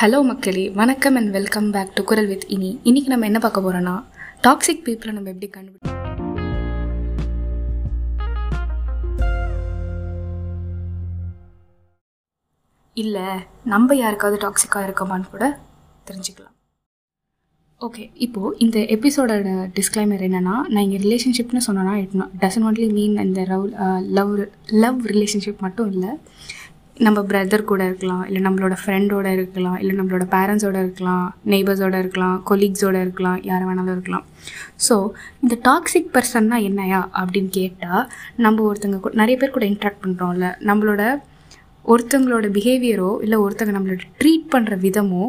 Hello மக்களே. வணக்கம் and welcome back to Kural with இனி இன்னைக்கு நம்ம என்ன பார்க்க போறோம்னா டாக்ஸிக் பீப்புளை நம்ம எப்படி கண்டுபிடி இல்லை நம்ம யாருக்காவது டாக்ஸிக்காக இருக்கோமான்னு கூட தெரிஞ்சுக்கலாம். ஓகே இப்போது இந்த எபிசோடோட டிஸ்க்ளைமர் என்னென்னா நான் இங்கே ரிலேஷன்ஷிப்னு சொன்னேன்னா இட் டசன் ஒன்லி மீன் இந்த லவ் லவ் லவ் ரிலேஷன்ஷிப் மட்டும் இல்லை நம்ம பிரதர் கூட இருக்கலாம் இல்லை நம்மளோட ஃப்ரெண்டோட இருக்கலாம் இல்லை நம்மளோட பேரண்ட்ஸோட இருக்கலாம் நெய்பர்ஸோட இருக்கலாம் கொலீக்ஸோட இருக்கலாம் யார் வேணாலும் இருக்கலாம். ஸோ இந்த டாக்ஸிக் பர்சன்னா என்னையா அப்படின்னு கேட்டால் நம்ம ஒருத்தங்க கூட நிறைய பேர் கூட இன்ட்ராக்ட் பண்ணுறோம்ல நம்மளோட ஒருத்தங்களோட பிஹேவியரோ இல்லை ஒருத்தங்க நம்மளோட ட்ரீட் பண்ணுற விதமோ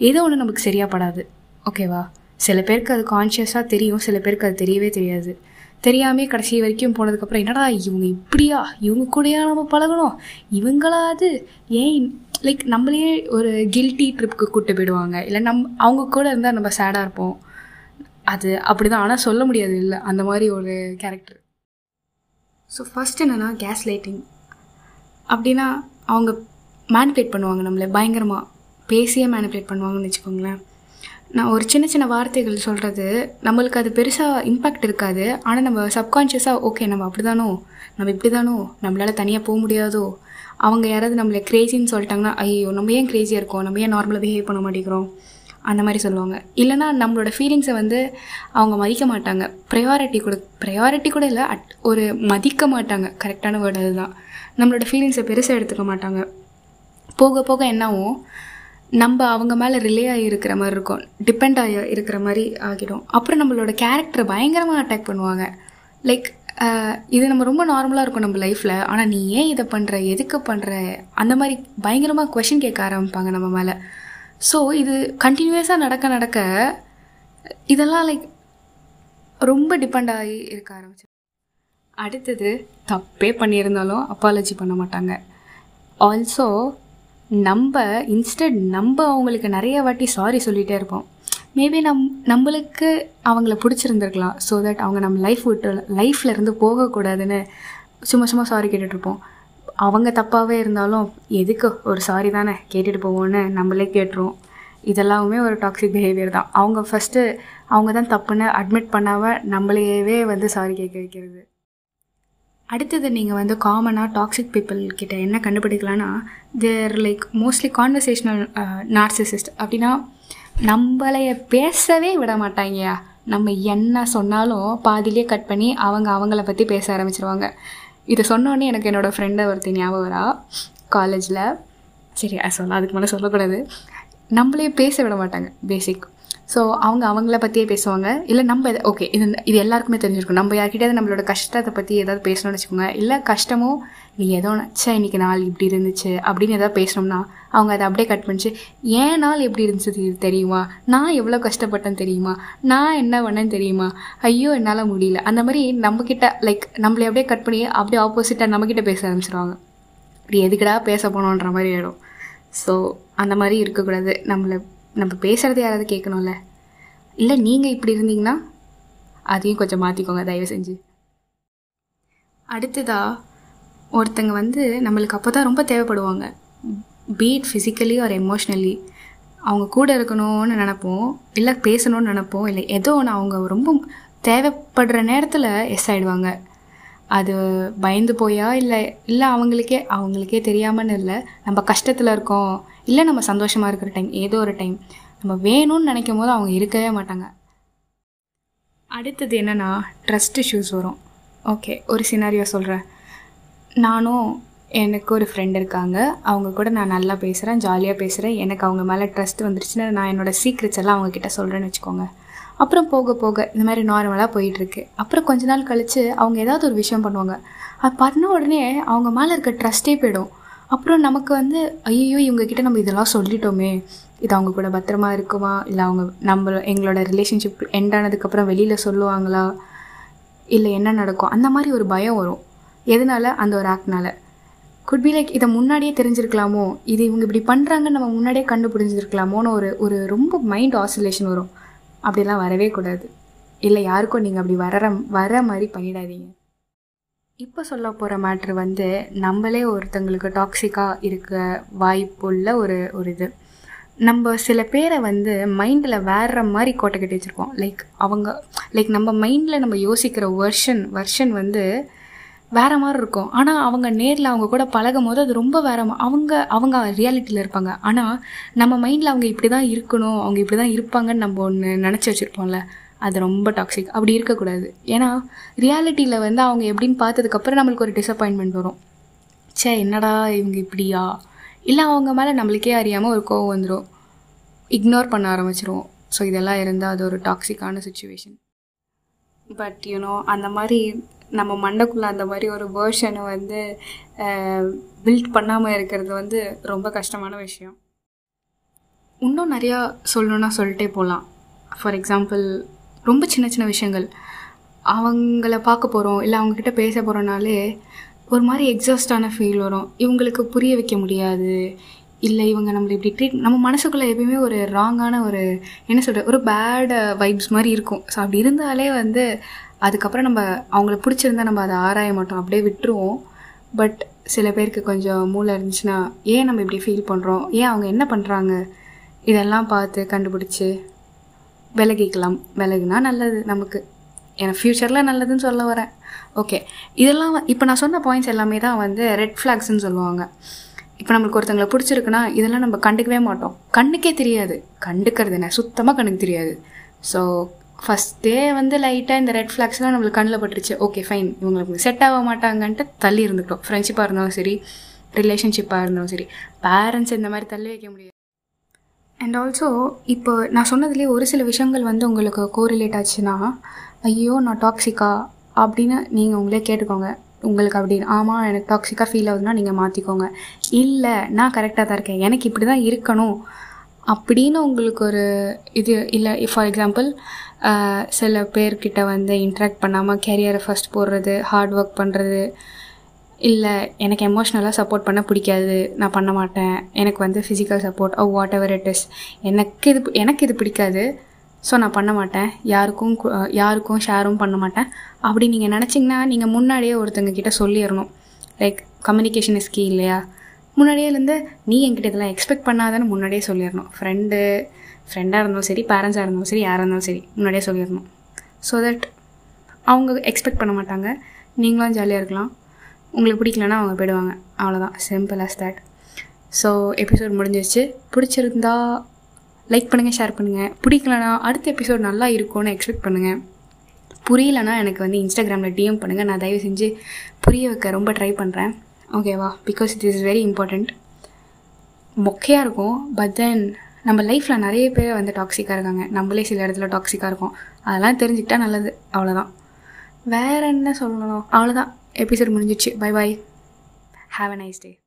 ஏதோ ஒன்று நமக்கு சரியாக படாது. ஓகேவா சில பேருக்கு அது கான்ஷியஸாக தெரியும் சில பேருக்கு அது தெரியவே தெரியாது. தெரியாமே கடைசி வரைக்கும் போனதுக்கப்புறம் என்னடா இவங்க இப்படியா? இவங்க கூடயா நம்ம பழகணும்? இவங்களாவது ஏன் லைக் நம்மளே ஒரு கில்ட்டி ட்ரிப்புக்கு கூப்பிட்டு போயிடுவாங்க. இல்லை நம் அவங்க கூட இருந்தால் நம்ம சேடாக இருப்போம். அது அப்படி தான் ஆனால் சொல்ல முடியாது இல்லை. அந்த மாதிரி ஒரு கேரக்டர் ஸோ ஃபஸ்ட் என்னென்னா கேஸ் லைட்டிங் அப்படின்னா அவங்க மேனிப்புலேட் பண்ணுவாங்க நம்மளை. பயங்கரமாக பேசியே மேனிப்புலேட் பண்ணுவாங்கன்னு வச்சுக்கோங்களேன். நான் ஒரு சின்ன சின்ன வார்த்தைகள் சொல்கிறது நம்மளுக்கு அது பெருசாக இம்பேக்ட் இருக்காது. ஆனால் நம்ம சப்கான்ஷியஸாக ஓகே நம்ம அப்படி தானோ நம்ம இப்படி தானோ நம்மளால் தனியாக போக முடியாதோ? அவங்க யாராவது நம்மளை க்ரேசின்னு சொல்லிட்டாங்கன்னா ஐயோ நம்ம ஏன் க்ரேஸியாக இருக்கோம்? நம்ம ஏன் நார்மலாக பிஹேவ் பண்ண மாட்டேங்கிறோம்? அந்த மாதிரி சொல்லுவாங்க. இல்லைனா நம்மளோட ஃபீலிங்ஸை வந்து அவங்க மதிக்க மாட்டாங்க. ப்ரையாரிட்டி கூட ப்ரையாரிட்டி கூட இல்லை அட் ஒரு மதிக்க மாட்டாங்க. கரெக்டான வேர்டு அதுதான். நம்மளோட ஃபீலிங்ஸை பெருசாக எடுத்துக்க மாட்டாங்க. போக போக என்னாகும் நம்ம அவங்க மேலே ரிலே ஆகி இருக்கிற மாதிரி இருக்கும். டிபெண்ட் ஆகி இருக்கிற மாதிரி ஆகிடும். அப்புறம் நம்மளோட கேரக்டரை பயங்கரமாக அட்டாக் பண்ணுவாங்க. லைக் இது நம்ம ரொம்ப நார்மலாக இருக்கும் நம்ம லைஃப்பில் ஆனால் நீ ஏன் இதை பண்ணுற எதுக்கு பண்ணுற அந்த மாதிரி பயங்கரமாக கொஷின் கேட்க ஆரம்பிப்பாங்க நம்ம மேலே. ஸோ இது கண்டினியூஸாக நடக்க நடக்க இதெல்லாம் லைக் ரொம்ப டிபெண்ட் ஆகி இருக்க ஆரம்பிச்சு. அடுத்தது தப்பே பண்ணியிருந்தாலும் அப்பாலஜி பண்ண மாட்டாங்க. ஆல்சோ நம்ம இன்ஸ்டட் நம்ம அவங்களுக்கு நிறைய வாட்டி சாரி சொல்லிகிட்டே இருப்போம். மேபி நம் நம்மளுக்கு அவங்கள பிடிச்சிருந்துருக்கலாம் ஸோ தட் அவங்க நம்ம லைஃப் விட்டு லைஃப்பில் இருந்து போகக்கூடாதுன்னு சும்மா சும்மா சாரி கேட்டுட்ருப்போம் அவங்க தப்பாகவே இருந்தாலும் எதுக்கு ஒரு சாரி தானே கேட்டுட்டு போவோன்னு நம்மளே கேட்டுருவோம். இதெல்லாமே ஒரு டாக்ஸிக் பிஹேவியர் தான். அவங்க ஃபஸ்ட்டு அவங்க தான் தப்புன்னு அட்மிட் பண்ணாமல் நம்மளையவே வந்து சாரி கேட்க வைக்கிறது. அடுத்தது நீங்கள் வந்து காமனாக டாக்ஸிக் பீப்புள் கிட்ட என்ன கண்டுபிடிக்கலான்னா there like mostly conversational narcissist அப்படின்னா நம்மளைய பேசவே விட மாட்டாங்கயா நம்ம என்ன சொன்னாலும் பாதிலே கட் பண்ணி அவங்க அவங்கள பற்றி பேச ஆரம்பிச்சிருவாங்க. இதை சொன்னோடனே எனக்கு என்னோடய ஃப்ரெண்டை ஒருத்தி ஞாபகம் வரா காலேஜில் சரி அது சொல்ல அதுக்கு மேலே சொல்லக்கூடாது. நம்மளே பேச விட மாட்டாங்க பேசிக் ஸோ அவங்க அவங்கள பற்றியே பேசுவாங்க. இல்லை நம்ம ஓகே இது இது எல்லாருக்குமே தெரிஞ்சிருக்கும். நம்ம யார்கிட்டயாவது நம்மளோட கஷ்டத்தை பற்றி ஏதாவது பேசணும்னு வச்சுக்கோங்க. இல்லை கஷ்டமோ நீ ஏதோ நினச்சா இன்றைக்கி நாள் இப்படி இருந்துச்சு அப்படின்னு ஏதாவது பேசணும்னா அவங்க அதை அப்படியே கட் பண்ணிச்சு. ஏன் நாள் எப்படி இருந்துச்சு தெரியுமா? நான் எவ்வளோ கஷ்டப்பட்டேன்னு தெரியுமா? நான் என்ன பண்ணேன்னு தெரியுமா? ஐயோ என்னால் முடியல. அந்த மாதிரி நம்மக்கிட்ட லைக் நம்மளை அப்படியே கட் பண்ணி அப்படியே ஆப்போசிட்டாக நம்மக்கிட்ட பேச ஆரம்பிச்சிருவாங்க. இப்படி எதுக்கடா பேச போனோன்ற மாதிரி ஆகிடும் ஸோ அந்த மாதிரி இருக்கக்கூடாது. நம்மளை நம்ம பேசுகிறது யாராவது கேட்கணும்ல இல்லை நீங்கள் இப்படி இருந்தீங்கன்னா அதையும் கொஞ்சம் மாற்றிக்கோங்க தயவு செஞ்சு. அடுத்ததாக ஒருத்தங்க வந்து நம்மளுக்கு அப்போ தான் ரொம்ப தேவைப்படுவாங்க. Be it physically or emotionally அவங்க கூட இருக்கணும்னு நினப்போம் இல்லை பேசணும்னு நினப்போம் இல்லை ஏதோ ஒன்று அவங்க ரொம்ப தேவைப்படுற நேரத்தில் எஸ் ஆகிடுவாங்க அது பயந்து போயா இல்லை இல்லை அவங்களுக்கே அவங்களுக்கே தெரியாமன்னு இல்லை நம்ம கஷ்டத்தில் இருக்கோம் இல்லை நம்ம சந்தோஷமாக இருக்கிற டைம் ஏதோ ஒரு டைம் நம்ம வேணும்னு நினைக்கும் போது அவங்க இருக்கவே மாட்டாங்க. அடுத்தது என்னென்னா ட்ரஸ்ட் இஷ்யூஸ் வரும். ஓகே ஒரு சினாரியோ சொல்கிறேன் நானும் எனக்கு ஒரு ஃப்ரெண்ட் இருக்காங்க. அவங்க கூட நான் நல்லா பேசுகிறேன் ஜாலியாக பேசுகிறேன் எனக்கு அவங்க மேலே ட்ரஸ்ட் வந்துருச்சுன்னா நான் என்னோடய சீக்ரெட்ஸ் எல்லாம் அவங்கக்கிட்ட சொல்கிறேன்னு வச்சுக்கோங்க. அப்புறம் போக போக இந்த மாதிரி நார்மலாக போயிட்டுருக்கு அப்புறம் கொஞ்ச நாள் கழித்து அவங்க ஏதாவது ஒரு விஷயம் பண்ணுவாங்க. அது பண்ண உடனே அவங்க மேலே இருக்க ட்ரஸ்ட்டே போயிடும். அப்புறம் நமக்கு வந்து ஐயோ இவங்கக்கிட்ட நம்ம இதெல்லாம் சொல்லிட்டோமே. இது அவங்க கூட பத்திரமா இருக்குமா? இல்லை அவங்க நம்ம எங்களோட ரிலேஷன்ஷிப் எண்ட் ஆனதுக்கப்புறம் வெளியில் சொல்லுவாங்களா? இல்லை என்ன நடக்கும்? அந்த மாதிரி ஒரு பயம் வரும். எதனால? அந்த ஒரு ஆக்ட்னால குட் பி லைக் இதை முன்னாடியே தெரிஞ்சிருக்கலாமோ? இது இவங்க இப்படி பண்ணுறாங்கன்னு நம்ம முன்னாடியே கண்டுபிடிஞ்சிருக்கலாமோன்னு ஒரு ஒரு ரொம்ப மைண்ட் ஆசிலேஷன் வரும். அப்படிலாம் வரவே கூடாது. இல்லை யாருக்கும் நீங்கள் அப்படி வர வர மாதிரி பண்ணிடாதீங்க. இப்போ சொல்ல போகிற மேட்ரு வந்து நம்மளே ஒருத்தங்களுக்கு டாக்ஸிக்காக இருக்க வாய்ப்புள்ள ஒரு ஒரு இது. நம்ம சில பேரை வந்து மைண்டில் வேற மாதிரி கோட்டை கட்டி வச்சுருக்கோம் லைக் அவங்க லைக் நம்ம மைண்டில் நம்ம யோசிக்கிற வெர்ஷன் வெர்ஷன் வந்து வேற மாதிரி இருக்கும். ஆனால் அவங்க நேரில் அவங்க கூட பழகும் போது அது ரொம்ப வேற மா- அவங்க அவங்க ரியாலிட்டியில் இருப்பாங்க. ஆனால் நம்ம மைண்டில் அவங்க இப்படி தான் இருக்கணும் அவங்க இப்படி தான் இருப்பாங்கன்னு நம்ம ஒன்று நினச்சி வச்சுருப்போம்ல. அது ரொம்ப டாக்ஸிக் அப்படி இருக்கக்கூடாது. ஏன்னா ரியாலிட்டியில் வந்து அவங்க எப்படின்னு பார்த்ததுக்கப்புறம் நம்மளுக்கு ஒரு டிசப்பாயின்மெண்ட் வரும். ச்சே என்னடா இவங்க இப்படியா? இல்லை அவங்க மேலே நம்மளுக்கே அறியாமல் ஒரு கோவம் வந்துடும் இக்னோர் பண்ண ஆரம்பிச்சிருவோம். ஸோ இதெல்லாம் இருந்தால் அது ஒரு டாக்ஸிக்கான சுச்சுவேஷன் பட் யூனோ அந்த மாதிரி நம்ம மண்டக்குள்ளே அந்த மாதிரி ஒரு வேர்ஷனை வந்து பில்ட் பண்ணாமல் இருக்கிறது வந்து ரொம்ப கஷ்டமான விஷயம். இன்னும் நிறையா சொல்லணும்னா சொல்லிட்டே போகலாம் ஃபார் எக்ஸாம்பிள் ரொம்ப சின்ன சின்ன விஷயங்கள். அவங்கள பார்க்க போகிறோம் இல்லை அவங்கக்கிட்ட பேச போகிறோனாலே ஒரு மாதிரி எக்ஸாஸ்டான ஃபீல் வரும். இவங்களுக்கு புரிய வைக்க முடியாது. இல்லை இவங்க நம்மளை இப்படி ட்ரீட் நம்ம மனசுக்குள்ளே எப்பயுமே ஒரு ராங்கான ஒரு என்ன சொல்கிறது ஒரு பேட் வைப்ஸ் மாதிரி இருக்கும். ஸோ அப்படி இருந்தாலே வந்து அதுக்கப்புறம் நம்ம அவங்கள பிடிச்சிருந்தா நம்ம அதை ஆராய மாட்டோம். அப்படியே விட்டுருவோம். பட் சில பேருக்கு கொஞ்சம் மூளை இருந்துச்சுன்னா ஏன் நம்ம இப்படி ஃபீல் பண்ணுறோம் ஏன் அவங்க என்ன பண்ணுறாங்க இதெல்லாம் பார்த்து கண்டுபிடிச்சி விலகிக்கலாம். விலகுனா நல்லது நமக்கு. எனக்கு ஃப்யூச்சரில் நல்லதுன்னு சொல்ல வரேன். ஓகே இதெல்லாம் இப்போ நான் சொன்ன பாயிண்ட்ஸ் எல்லாமே தான் வந்து ரெட் ஃப்ளாக்ஸ்ன்னு சொல்லுவாங்க. இப்போ நம்மளுக்கு ஒருத்தங்களை பிடிச்சிருக்குன்னா இதெல்லாம் நம்ம கண்டுக்கவே மாட்டோம். கண்ணுக்கே தெரியாது. கண்டுக்கிறது என்ன? சுத்தமாக கண்ணுக்கு தெரியாது. ஸோ ஃபஸ்ட்டே வந்து லைட்டாக இந்த ரெட் ஃப்ளாக்ஸ்லாம் நம்மளுக்கு கண்ணில் பட்டுருச்சு. ஓகே ஃபைன் இவங்களுக்கு செட் ஆக மாட்டாங்கன்ட்டு தள்ளி இருந்துட்டோம். ஃப்ரெண்ட்ஷிப்பாக இருந்தாலும் சரி ரிலேஷன்ஷிப்பாக இருந்தாலும் சரி. பேரண்ட்ஸ் இந்த மாதிரி தள்ளி வைக்க முடியாது. அண்ட் ஆல்சோ இப்போ நான் சொன்னதுலேயே ஒரு சில விஷயங்கள் வந்து உங்களுக்கு கோரிலேட் ஆச்சுன்னா ஐயோ நான் டாக்ஸிக்கா அப்படின்னு நீங்கள் உங்களே கேட்டுக்கோங்க. உங்களுக்கு அப்படின்னு ஆமாம் எனக்கு டாக்ஸிக்காக ஃபீல் ஆகுதுன்னா நீங்கள் மாற்றிக்கோங்க இல்லை நான் கரெக்டாக தான் இருக்கேன். எனக்கு இப்படி தான் இருக்கணும். அப்படின்னு உங்களுக்கு ஒரு இது இல்லை ஃபார் எக்ஸாம்பிள் சில பேர்கிட்ட வந்து இன்ட்ராக்ட் பண்ணாமல் கேரியரை ஃபஸ்ட் போடுறது ஹார்ட் ஒர்க் பண்ணுறது இல்லை எனக்கு எமோஷ்னலாக சப்போர்ட் பண்ண பிடிக்காது. நான் பண்ண மாட்டேன். எனக்கு வந்து physical support or whatever it is எனக்கு இது எனக்கு இது பிடிக்காது. ஸோ நான் பண்ண மாட்டேன். யாருக்கும் யாருக்கும் ஷேரும் பண்ண மாட்டேன். அப்படி நீங்கள் நினச்சிங்கன்னா நீங்கள் முன்னாடியே ஒருத்தங்க கிட்டே சொல்லிடணும் லைக் கம்யூனிகேஷன் இஸ் கீ இல்லையா? முன்னாடியேலேருந்து நீ என்கிட்ட இதெல்லாம் எக்ஸ்பெக்ட் பண்ணாதான்னு முன்னாடியே சொல்லிடணும் ஃப்ரெண்டு ஃப்ரெண்டாக இருந்தாலும் சரி பேரண்ட்ஸாக இருந்தாலும் சரி யாராக இருந்தாலும் சரி முன்னாடியே சொல்லிடணும் ஸோ தட் அவங்க எக்ஸ்பெக்ட் பண்ண மாட்டாங்க. நீங்களும் ஜாலியாக இருக்கலாம். உங்களுக்கு பிடிக்கலன்னா அவங்க போயிடுவாங்க. அவ்வளோதான் simple as that so episode முடிஞ்சிருச்சு. பிடிச்சிருந்தா லைக் பண்ணுங்கள் ஷேர் பண்ணுங்கள் பிடிக்கலனா அடுத்த எபிசோட் நல்லா இருக்கும்னு எக்ஸ்பெக்ட் பண்ணுங்கள் புரியலனா எனக்கு வந்து இன்ஸ்டாகிராமில் டிஎம் பண்ணுங்கள் நான் தயவு செஞ்சு புரிய வைக்க ரொம்ப ட்ரை பண்ணுறேன் ஓகேவா because it is very important மொக்கையாக இருக்கும். பட் தென் நம்ம லைஃப்பில் நிறைய பேர் வந்து டாக்ஸிக்காக இருக்காங்க. நம்மளே சில இடத்துல டாக்ஸிக்காக இருக்கும். அதெல்லாம் தெரிஞ்சுக்கிட்டா நல்லது. அவ்வளோதான் வேறு என்ன சொல்லணும்? அவ்வளோதான் எபிசோட் முடிஞ்சிச்சு. Bye bye have a nice day